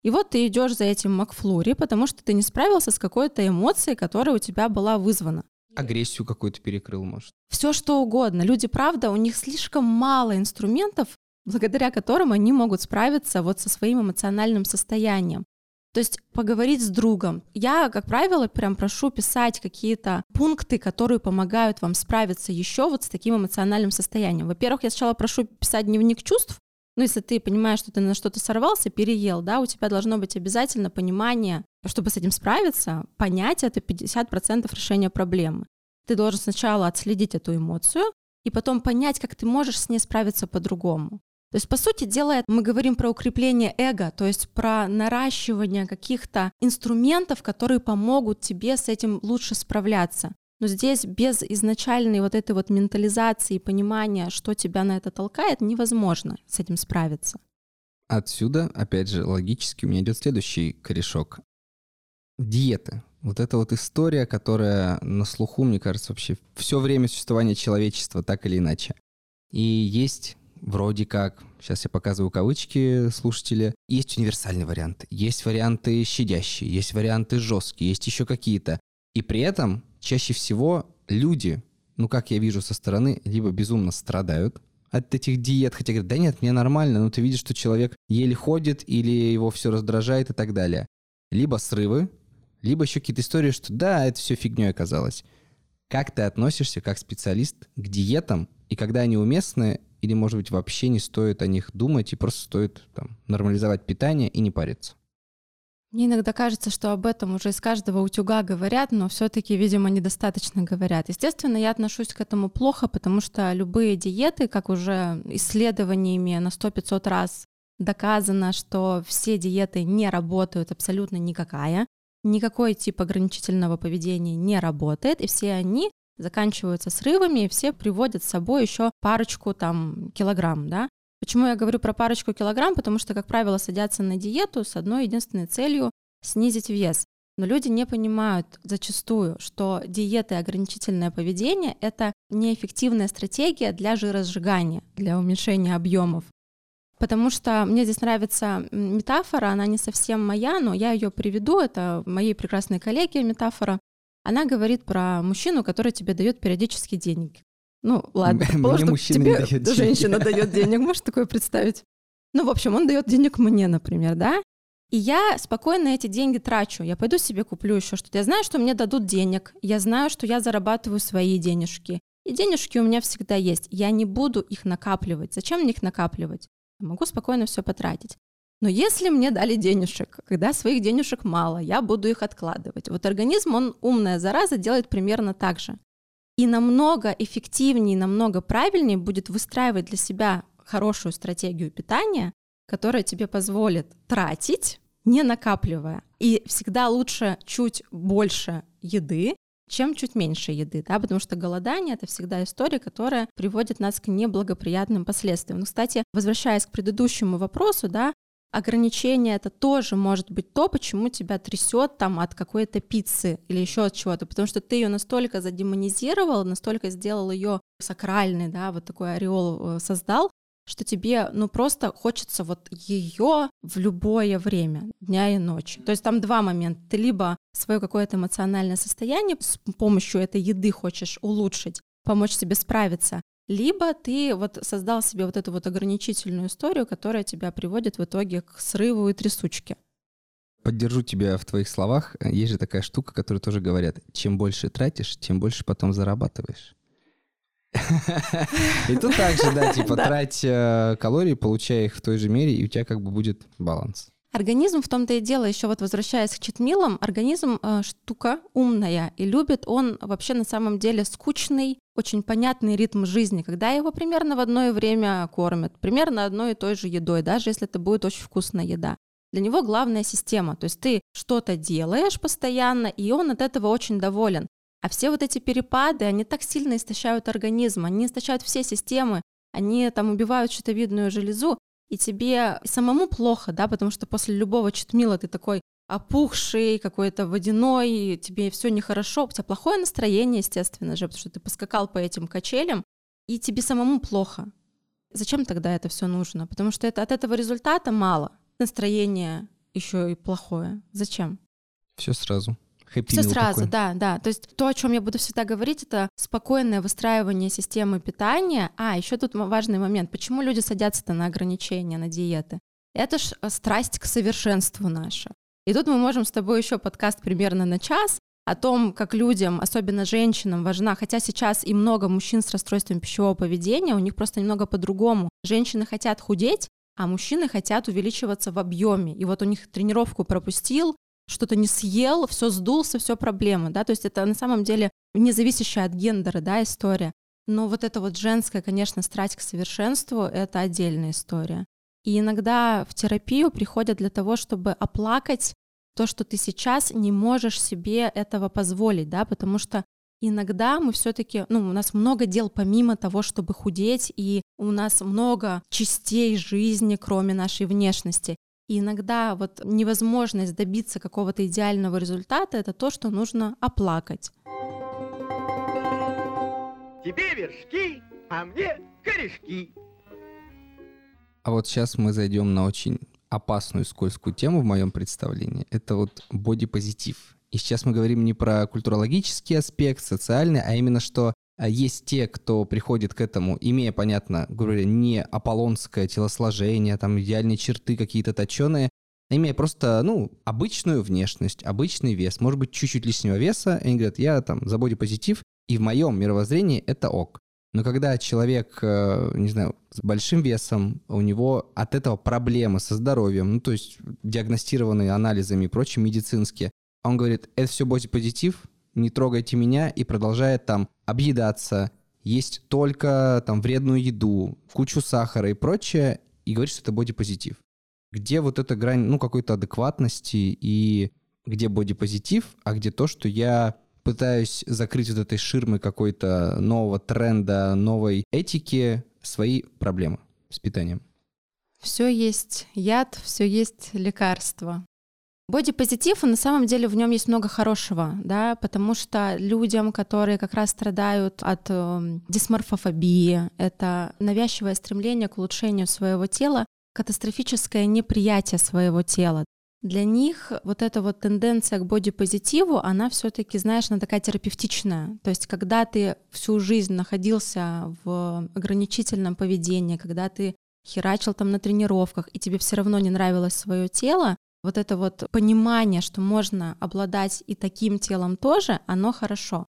И вот ты идешь за этим Макфлури, потому что ты не справился с какой-то эмоцией, которая у тебя была вызвана. Агрессию какую-то перекрыл, может. Все что угодно. Люди, правда, у них слишком мало инструментов, благодаря которым они могут справиться вот со своим эмоциональным состоянием. То есть поговорить с другом. Я, как правило, прям прошу писать какие-то пункты, которые помогают вам справиться еще вот с таким эмоциональным состоянием. Во-первых, я сначала прошу писать дневник чувств. Ну, если ты понимаешь, что ты на что-то сорвался, переел, да, у тебя должно быть обязательно понимание, чтобы с этим справиться, понять это 50% решения проблемы. Ты должен сначала отследить эту эмоцию и потом понять, как ты можешь с ней справиться по-другому. То есть, по сути дела, мы говорим про укрепление эго, то есть про наращивание каких-то инструментов, которые помогут тебе с этим лучше справляться. Но здесь без изначальной вот этой вот ментализации и понимания, что тебя на это толкает, невозможно с этим справиться. Отсюда, опять же, логически у меня идет следующий корешок. Диета. Вот эта вот история, которая на слуху, мне кажется, вообще все время существования человечества, так или иначе. И есть вроде как, сейчас я показываю кавычки слушатели, есть универсальный вариант, есть варианты щадящие, есть варианты жесткие, есть еще какие-то. И при этом чаще всего люди, ну как я вижу со стороны, либо безумно страдают от этих диет, хотя говорят, да нет, мне нормально, но ты видишь, что человек еле ходит или его все раздражает и так далее. Либо срывы, либо еще какие-то истории, что да, это все фигней оказалось. Как ты относишься как специалист к диетам, и когда они уместны, или, может быть, вообще не стоит о них думать, и просто стоит там, нормализовать питание и не париться? Мне иногда кажется, что об этом уже из каждого утюга говорят, но все-таки, видимо, недостаточно говорят. Естественно, я отношусь к этому плохо, потому что любые диеты, как уже исследованиями на 100-500 раз доказано, что все диеты не работают абсолютно никакая, никакой тип ограничительного поведения не работает, и все они заканчиваются срывами, и все приводят с собой еще парочку там килограмм, да. Почему я говорю про парочку килограмм? Потому что, как правило, садятся на диету с одной единственной целью — снизить вес. Но люди не понимают зачастую, что диета и ограничительное поведение — это неэффективная стратегия для жиросжигания, для уменьшения объемов. Потому что мне здесь нравится метафора, она не совсем моя, но я ее приведу, это моей прекрасной коллеги метафора. Она говорит про мужчину, который тебе дает периодически деньги. Ну, ладно, мужчина тебе не дает денег. женщина дает денег, можешь такое представить? Ну, в общем, он дает денег мне, например, да? И я спокойно эти деньги трачу. Я пойду себе куплю еще что-то. Я знаю, что мне дадут денег. Я знаю, что я зарабатываю свои денежки. И денежки у меня всегда есть. Я не буду их накапливать. Зачем мне их накапливать? Я могу спокойно все потратить. Но если мне дали денежек, когда своих денежек мало, я буду их откладывать. Вот организм, он умная зараза, делает примерно так же. И намного эффективнее, намного правильнее будет выстраивать для себя хорошую стратегию питания, которая тебе позволит тратить, не накапливая. И всегда лучше чуть больше еды, чем чуть меньше еды, да, потому что голодание — это всегда история, которая приводит нас к неблагоприятным последствиям. Ну, кстати, возвращаясь к предыдущему вопросу, да, ограничение это тоже может быть то, почему тебя трясет там от какой-то пиццы или еще от чего-то, потому что ты ее настолько задемонизировал, настолько сделал ее сакральной, да, вот такой ореол э, создал, что тебе, ну, просто хочется вот ее в любое время, дня и ночи. То есть там два момента. Ты либо свое какое-то эмоциональное состояние с помощью этой еды хочешь улучшить, помочь себе справиться, либо ты вот создал себе вот эту вот ограничительную историю, которая тебя приводит в итоге к срыву и трясучке. Поддержу тебя в твоих словах. Есть же такая штука, которую тоже говорят. Чем больше тратишь, тем больше потом зарабатываешь. И тут также, да, типа, трать э, калории, получай их в той же мере, и у тебя как бы будет баланс. Организм в том-то и дело, еще вот возвращаясь к читмилам, организм э, штука умная, и любит он вообще на самом деле скучный, очень понятный ритм жизни, когда его примерно в одно время кормят, примерно одной и той же едой, даже если это будет очень вкусная еда. Для него главная система, то есть ты что-то делаешь постоянно, и он от этого очень доволен. А все вот эти перепады, они так сильно истощают организм, они истощают все системы, они там убивают щитовидную железу, и тебе самому плохо, да, потому что после любого читмила ты такой опухший, какой-то водяной, тебе все нехорошо, у тебя плохое настроение, естественно же, потому что ты поскакал по этим качелям, и тебе самому плохо. Зачем тогда это все нужно? Потому что это, от этого результата мало. Настроение еще и плохое. Зачем? Все сразу. Happy Все сразу, такой. да, да. То есть то, о чем я буду всегда говорить, это спокойное выстраивание системы питания. А, еще тут важный момент. Почему люди садятся-то на ограничения, на диеты? Это ж э, страсть к совершенству наша. И тут мы можем с тобой еще подкаст примерно на час о том, как людям, особенно женщинам, важна, хотя сейчас и много мужчин с расстройством пищевого поведения, у них просто немного по-другому. Женщины хотят худеть, а мужчины хотят увеличиваться в объеме. И вот у них тренировку пропустил, что-то не съел, все сдулся, все проблемы, да, то есть это на самом деле не зависящая от гендера, да, история. Но вот эта вот женская, конечно, страсть к совершенству — это отдельная история. И иногда в терапию приходят для того, чтобы оплакать то, что ты сейчас не можешь себе этого позволить, да, потому что иногда мы все-таки, ну, у нас много дел помимо того, чтобы худеть, и у нас много частей жизни, кроме нашей внешности. И иногда вот невозможность добиться какого-то идеального результата — это то, что нужно оплакать. Тебе вершки, а мне корешки. А вот сейчас мы зайдем на очень опасную скользкую тему в моем представлении. Это вот бодипозитив. И сейчас мы говорим не про культурологический аспект, социальный, а именно что есть те, кто приходит к этому, имея, понятно, говоря, не аполлонское телосложение, там идеальные черты какие-то точеные, а имея просто, ну, обычную внешность, обычный вес, может быть, чуть-чуть лишнего веса, они говорят, я там за бодипозитив, и в моем мировоззрении это ок. Но когда человек, э, не знаю, с большим весом, у него от этого проблемы со здоровьем, ну, то есть диагностированные анализами и прочим медицинские, он говорит, это все бодипозитив, не трогайте меня, и продолжает там объедаться, есть только там вредную еду, кучу сахара и прочее, и говорит, что это бодипозитив. Где вот эта грань, ну, какой-то адекватности и где бодипозитив, а где то, что я пытаюсь закрыть вот этой ширмой какой-то нового тренда, новой этики свои проблемы с питанием. Все есть яд, все есть лекарство. Бодипозитив, на самом деле в нем есть много хорошего, да, потому что людям, которые как раз страдают от э, дисморфофобии, это навязчивое стремление к улучшению своего тела, катастрофическое неприятие своего тела. Для них вот эта вот тенденция к бодипозитиву, она все-таки, знаешь, она такая терапевтичная. То есть, когда ты всю жизнь находился в ограничительном поведении, когда ты херачил там на тренировках, и тебе все равно не нравилось свое тело, вот это вот понимание, что можно обладать и таким телом тоже, оно хорошо.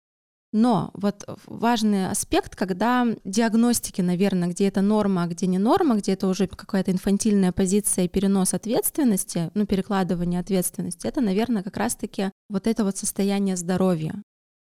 Но вот важный аспект, когда диагностики, наверное, где это норма, а где не норма, где это уже какая-то инфантильная позиция перенос ответственности, ну, перекладывание ответственности, это, наверное, как раз-таки вот это вот состояние здоровья.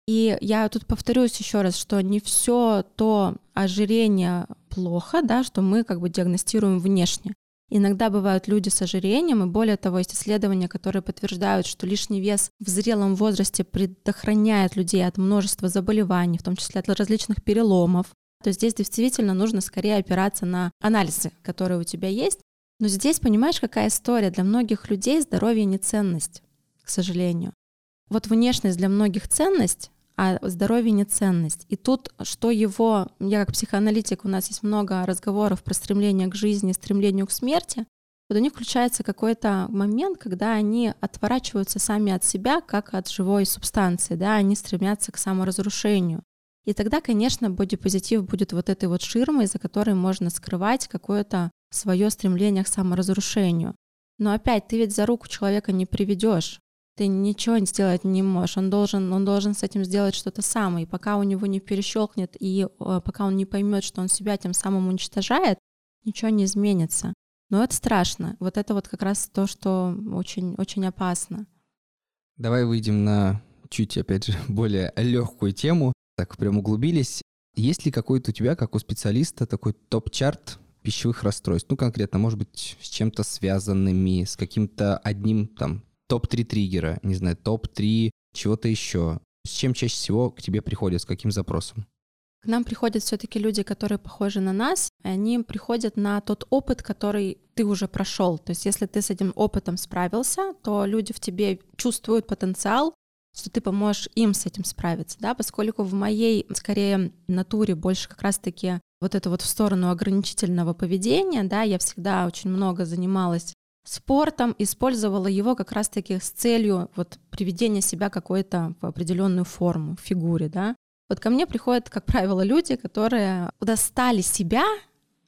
И я тут повторюсь еще раз, что не все то ожирение плохо, да, что мы как бы диагностируем внешне. Иногда бывают люди с ожирением, и более того, есть исследования, которые подтверждают, что лишний вес в зрелом возрасте предохраняет людей от множества заболеваний, в том числе от различных переломов. То есть здесь действительно нужно скорее опираться на анализы, которые у тебя есть. Но здесь, понимаешь, какая история? Для многих людей здоровье не ценность, к сожалению. Вот внешность для многих ценность, а здоровье не ценность. И тут, что его, я как психоаналитик, у нас есть много разговоров про стремление к жизни, стремлению к смерти, вот у них включается какой-то момент, когда они отворачиваются сами от себя, как от живой субстанции, да, они стремятся к саморазрушению. И тогда, конечно, бодипозитив будет вот этой вот ширмой, за которой можно скрывать какое-то свое стремление к саморазрушению. Но опять, ты ведь за руку человека не приведешь ты ничего сделать не можешь. Он должен, он должен с этим сделать что-то сам. И пока у него не перещелкнет, и э, пока он не поймет, что он себя тем самым уничтожает, ничего не изменится. Но это страшно. Вот это вот как раз то, что очень, очень опасно. Давай выйдем на чуть, опять же, более легкую тему. Так прям углубились. Есть ли какой-то у тебя, как у специалиста, такой топ-чарт пищевых расстройств? Ну, конкретно, может быть, с чем-то связанными, с каким-то одним там топ-3 триггера, не знаю, топ-3 чего-то еще. С чем чаще всего к тебе приходят, с каким запросом? К нам приходят все-таки люди, которые похожи на нас, и они приходят на тот опыт, который ты уже прошел. То есть, если ты с этим опытом справился, то люди в тебе чувствуют потенциал, что ты поможешь им с этим справиться, да, поскольку в моей, скорее, натуре больше как раз-таки вот это вот в сторону ограничительного поведения, да, я всегда очень много занималась спортом, использовала его как раз-таки с целью вот приведения себя какой-то в определенную форму, в фигуре, да. Вот ко мне приходят, как правило, люди, которые достали себя,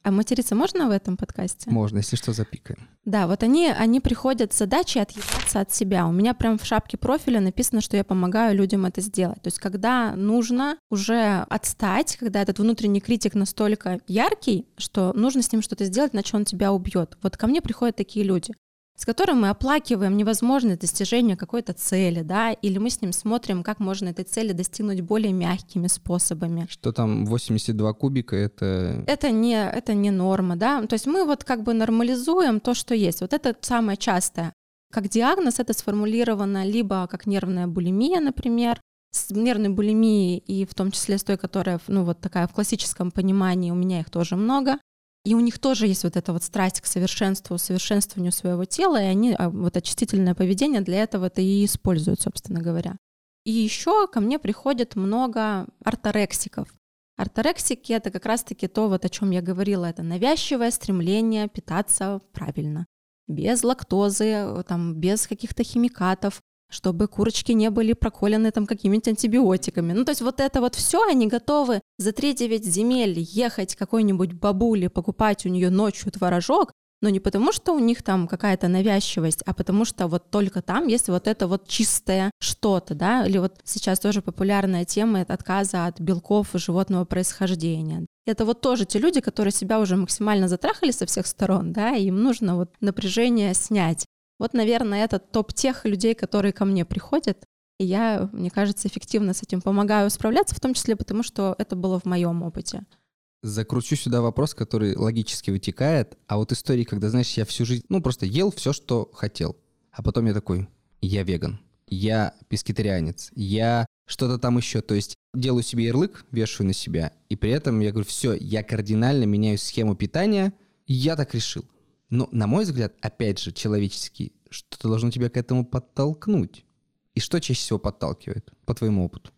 а материться можно в этом подкасте? Можно, если что, запикаем. Да, вот они, они приходят с задачей отъебаться от себя. У меня прям в шапке профиля написано, что я помогаю людям это сделать. То есть когда нужно уже отстать, когда этот внутренний критик настолько яркий, что нужно с ним что-то сделать, иначе он тебя убьет. Вот ко мне приходят такие люди с которым мы оплакиваем невозможность достижения какой-то цели, да, или мы с ним смотрим, как можно этой цели достигнуть более мягкими способами. Что там 82 кубика, это... Это не, это не норма, да, то есть мы вот как бы нормализуем то, что есть. Вот это самое частое. Как диагноз это сформулировано либо как нервная булимия, например, с нервной булимией и в том числе с той, которая, ну вот такая в классическом понимании, у меня их тоже много, и у них тоже есть вот эта вот страсть к совершенству, совершенствованию своего тела, и они а, вот очистительное поведение для этого-то и используют, собственно говоря. И еще ко мне приходит много орторексиков. Орторексики — это как раз-таки то, вот о чем я говорила, это навязчивое стремление питаться правильно, без лактозы, там, без каких-то химикатов, чтобы курочки не были проколены там какими-нибудь антибиотиками. Ну, то есть вот это вот все они готовы за 3-9 земель ехать какой-нибудь бабуле, покупать у нее ночью творожок, но не потому, что у них там какая-то навязчивость, а потому что вот только там есть вот это вот чистое что-то, да, или вот сейчас тоже популярная тема отказа от белков животного происхождения. Это вот тоже те люди, которые себя уже максимально затрахали со всех сторон, да, им нужно вот напряжение снять. Вот, наверное, это топ тех людей, которые ко мне приходят. И я, мне кажется, эффективно с этим помогаю справляться, в том числе потому, что это было в моем опыте. Закручу сюда вопрос, который логически вытекает. А вот истории, когда, знаешь, я всю жизнь, ну, просто ел все, что хотел. А потом я такой, я веган, я пескетарианец, я что-то там еще. То есть делаю себе ярлык, вешаю на себя. И при этом я говорю, все, я кардинально меняю схему питания. Я так решил. Но, на мой взгляд, опять же, человеческий, что-то должно тебя к этому подтолкнуть. И что чаще всего подталкивает, по твоему опыту?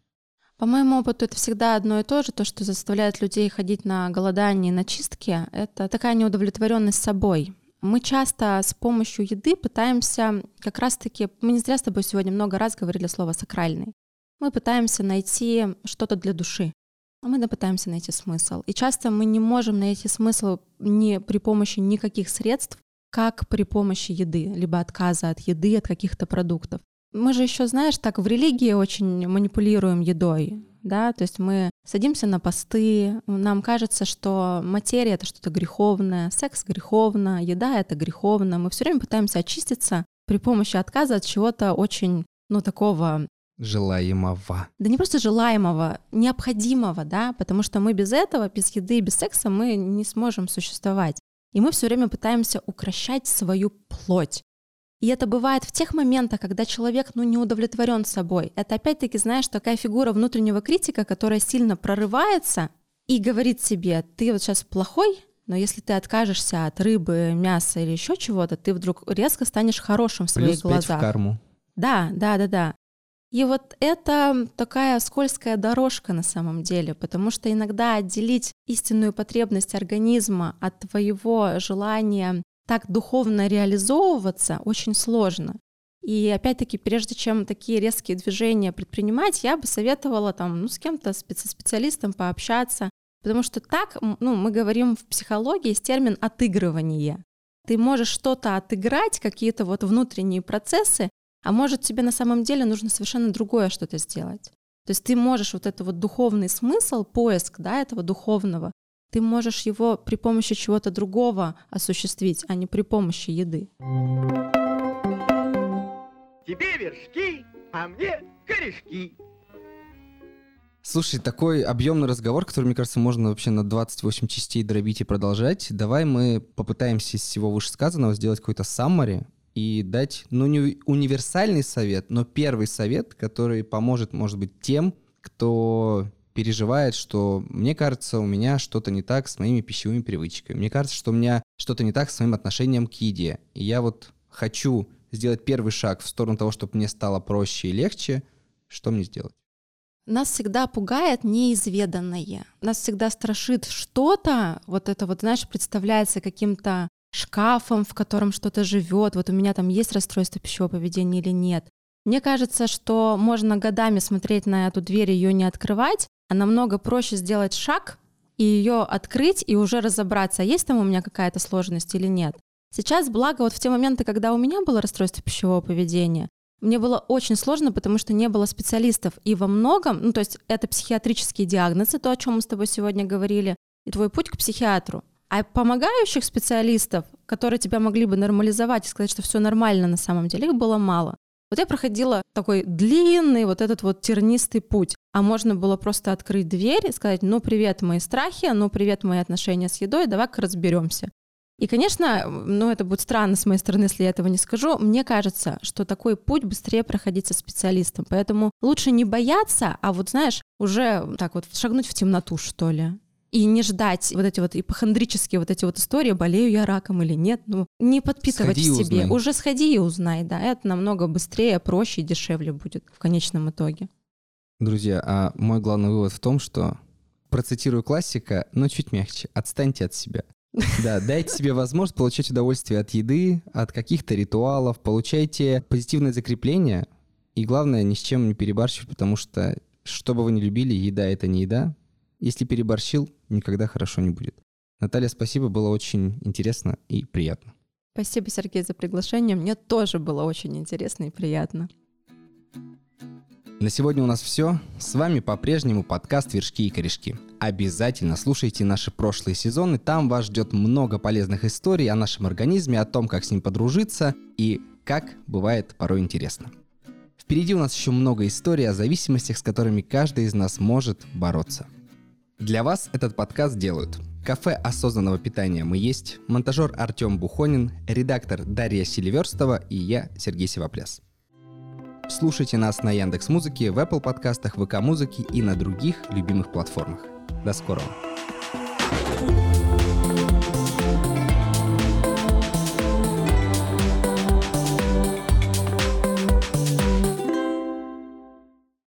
По моему опыту это всегда одно и то же. То, что заставляет людей ходить на голодание, на чистки, это такая неудовлетворенность собой. Мы часто с помощью еды пытаемся как раз-таки, мы не зря с тобой сегодня много раз говорили слово «сакральный», мы пытаемся найти что-то для души мы пытаемся найти смысл. И часто мы не можем найти смысл не при помощи никаких средств, как при помощи еды, либо отказа от еды, от каких-то продуктов. Мы же еще, знаешь, так в религии очень манипулируем едой, да, то есть мы садимся на посты, нам кажется, что материя — это что-то греховное, секс греховно, еда — это греховно, мы все время пытаемся очиститься при помощи отказа от чего-то очень, ну, такого желаемого. Да не просто желаемого, необходимого, да, потому что мы без этого, без еды, без секса мы не сможем существовать. И мы все время пытаемся укращать свою плоть. И это бывает в тех моментах, когда человек ну, не удовлетворен собой. Это опять-таки, знаешь, такая фигура внутреннего критика, которая сильно прорывается и говорит себе, ты вот сейчас плохой, но если ты откажешься от рыбы, мяса или еще чего-то, ты вдруг резко станешь хорошим в своих Плюс глазах. в карму. Да, да, да, да. И вот это такая скользкая дорожка на самом деле, потому что иногда отделить истинную потребность организма от твоего желания так духовно реализовываться очень сложно. И опять-таки, прежде чем такие резкие движения предпринимать, я бы советовала там, ну, с кем-то, специ специалистом пообщаться, потому что так, ну, мы говорим в психологии есть термин «отыгрывание». Ты можешь что-то отыграть, какие-то вот внутренние процессы, а может тебе на самом деле нужно совершенно другое что-то сделать. То есть ты можешь вот этот вот духовный смысл, поиск да, этого духовного, ты можешь его при помощи чего-то другого осуществить, а не при помощи еды. Тебе вершки, а мне корешки. Слушай, такой объемный разговор, который, мне кажется, можно вообще на 28 частей дробить и продолжать. Давай мы попытаемся из всего вышесказанного сделать какой-то саммари и дать, ну, не универсальный совет, но первый совет, который поможет, может быть, тем, кто переживает, что мне кажется, у меня что-то не так с моими пищевыми привычками. Мне кажется, что у меня что-то не так с моим отношением к еде. И я вот хочу сделать первый шаг в сторону того, чтобы мне стало проще и легче. Что мне сделать? Нас всегда пугает неизведанное. Нас всегда страшит что-то, вот это вот, знаешь, представляется каким-то шкафом, в котором что-то живет. Вот у меня там есть расстройство пищевого поведения или нет. Мне кажется, что можно годами смотреть на эту дверь и ее не открывать, а намного проще сделать шаг и ее открыть и уже разобраться, есть там у меня какая-то сложность или нет. Сейчас, благо, вот в те моменты, когда у меня было расстройство пищевого поведения, мне было очень сложно, потому что не было специалистов. И во многом, ну то есть это психиатрические диагнозы, то, о чем мы с тобой сегодня говорили, и твой путь к психиатру. А помогающих специалистов, которые тебя могли бы нормализовать и сказать, что все нормально на самом деле, их было мало. Вот я проходила такой длинный вот этот вот тернистый путь. А можно было просто открыть дверь и сказать, ну, привет, мои страхи, ну, привет, мои отношения с едой, давай-ка разберемся. И, конечно, ну, это будет странно с моей стороны, если я этого не скажу. Мне кажется, что такой путь быстрее проходить со специалистом. Поэтому лучше не бояться, а вот, знаешь, уже так вот шагнуть в темноту, что ли и не ждать вот эти вот ипохондрические вот эти вот истории, болею я раком или нет, ну, не подпитывать сходи в себе. Уже сходи и узнай, да, это намного быстрее, проще и дешевле будет в конечном итоге. Друзья, а мой главный вывод в том, что, процитирую классика, но чуть мягче, отстаньте от себя. Да, дайте себе возможность получать удовольствие от еды, от каких-то ритуалов, получайте позитивное закрепление, и главное, ни с чем не перебарщивать, потому что, что бы вы ни любили, еда — это не еда, если переборщил, никогда хорошо не будет. Наталья, спасибо, было очень интересно и приятно. Спасибо, Сергей, за приглашение. Мне тоже было очень интересно и приятно. На сегодня у нас все. С вами по-прежнему подкаст «Вершки и корешки». Обязательно слушайте наши прошлые сезоны, там вас ждет много полезных историй о нашем организме, о том, как с ним подружиться и как бывает порой интересно. Впереди у нас еще много историй о зависимостях, с которыми каждый из нас может бороться – для вас этот подкаст делают Кафе осознанного питания «Мы есть», монтажер Артем Бухонин, редактор Дарья Селиверстова и я, Сергей Сивопляс. Слушайте нас на Яндекс Музыке, в Apple подкастах, ВК Музыке и на других любимых платформах. До скорого!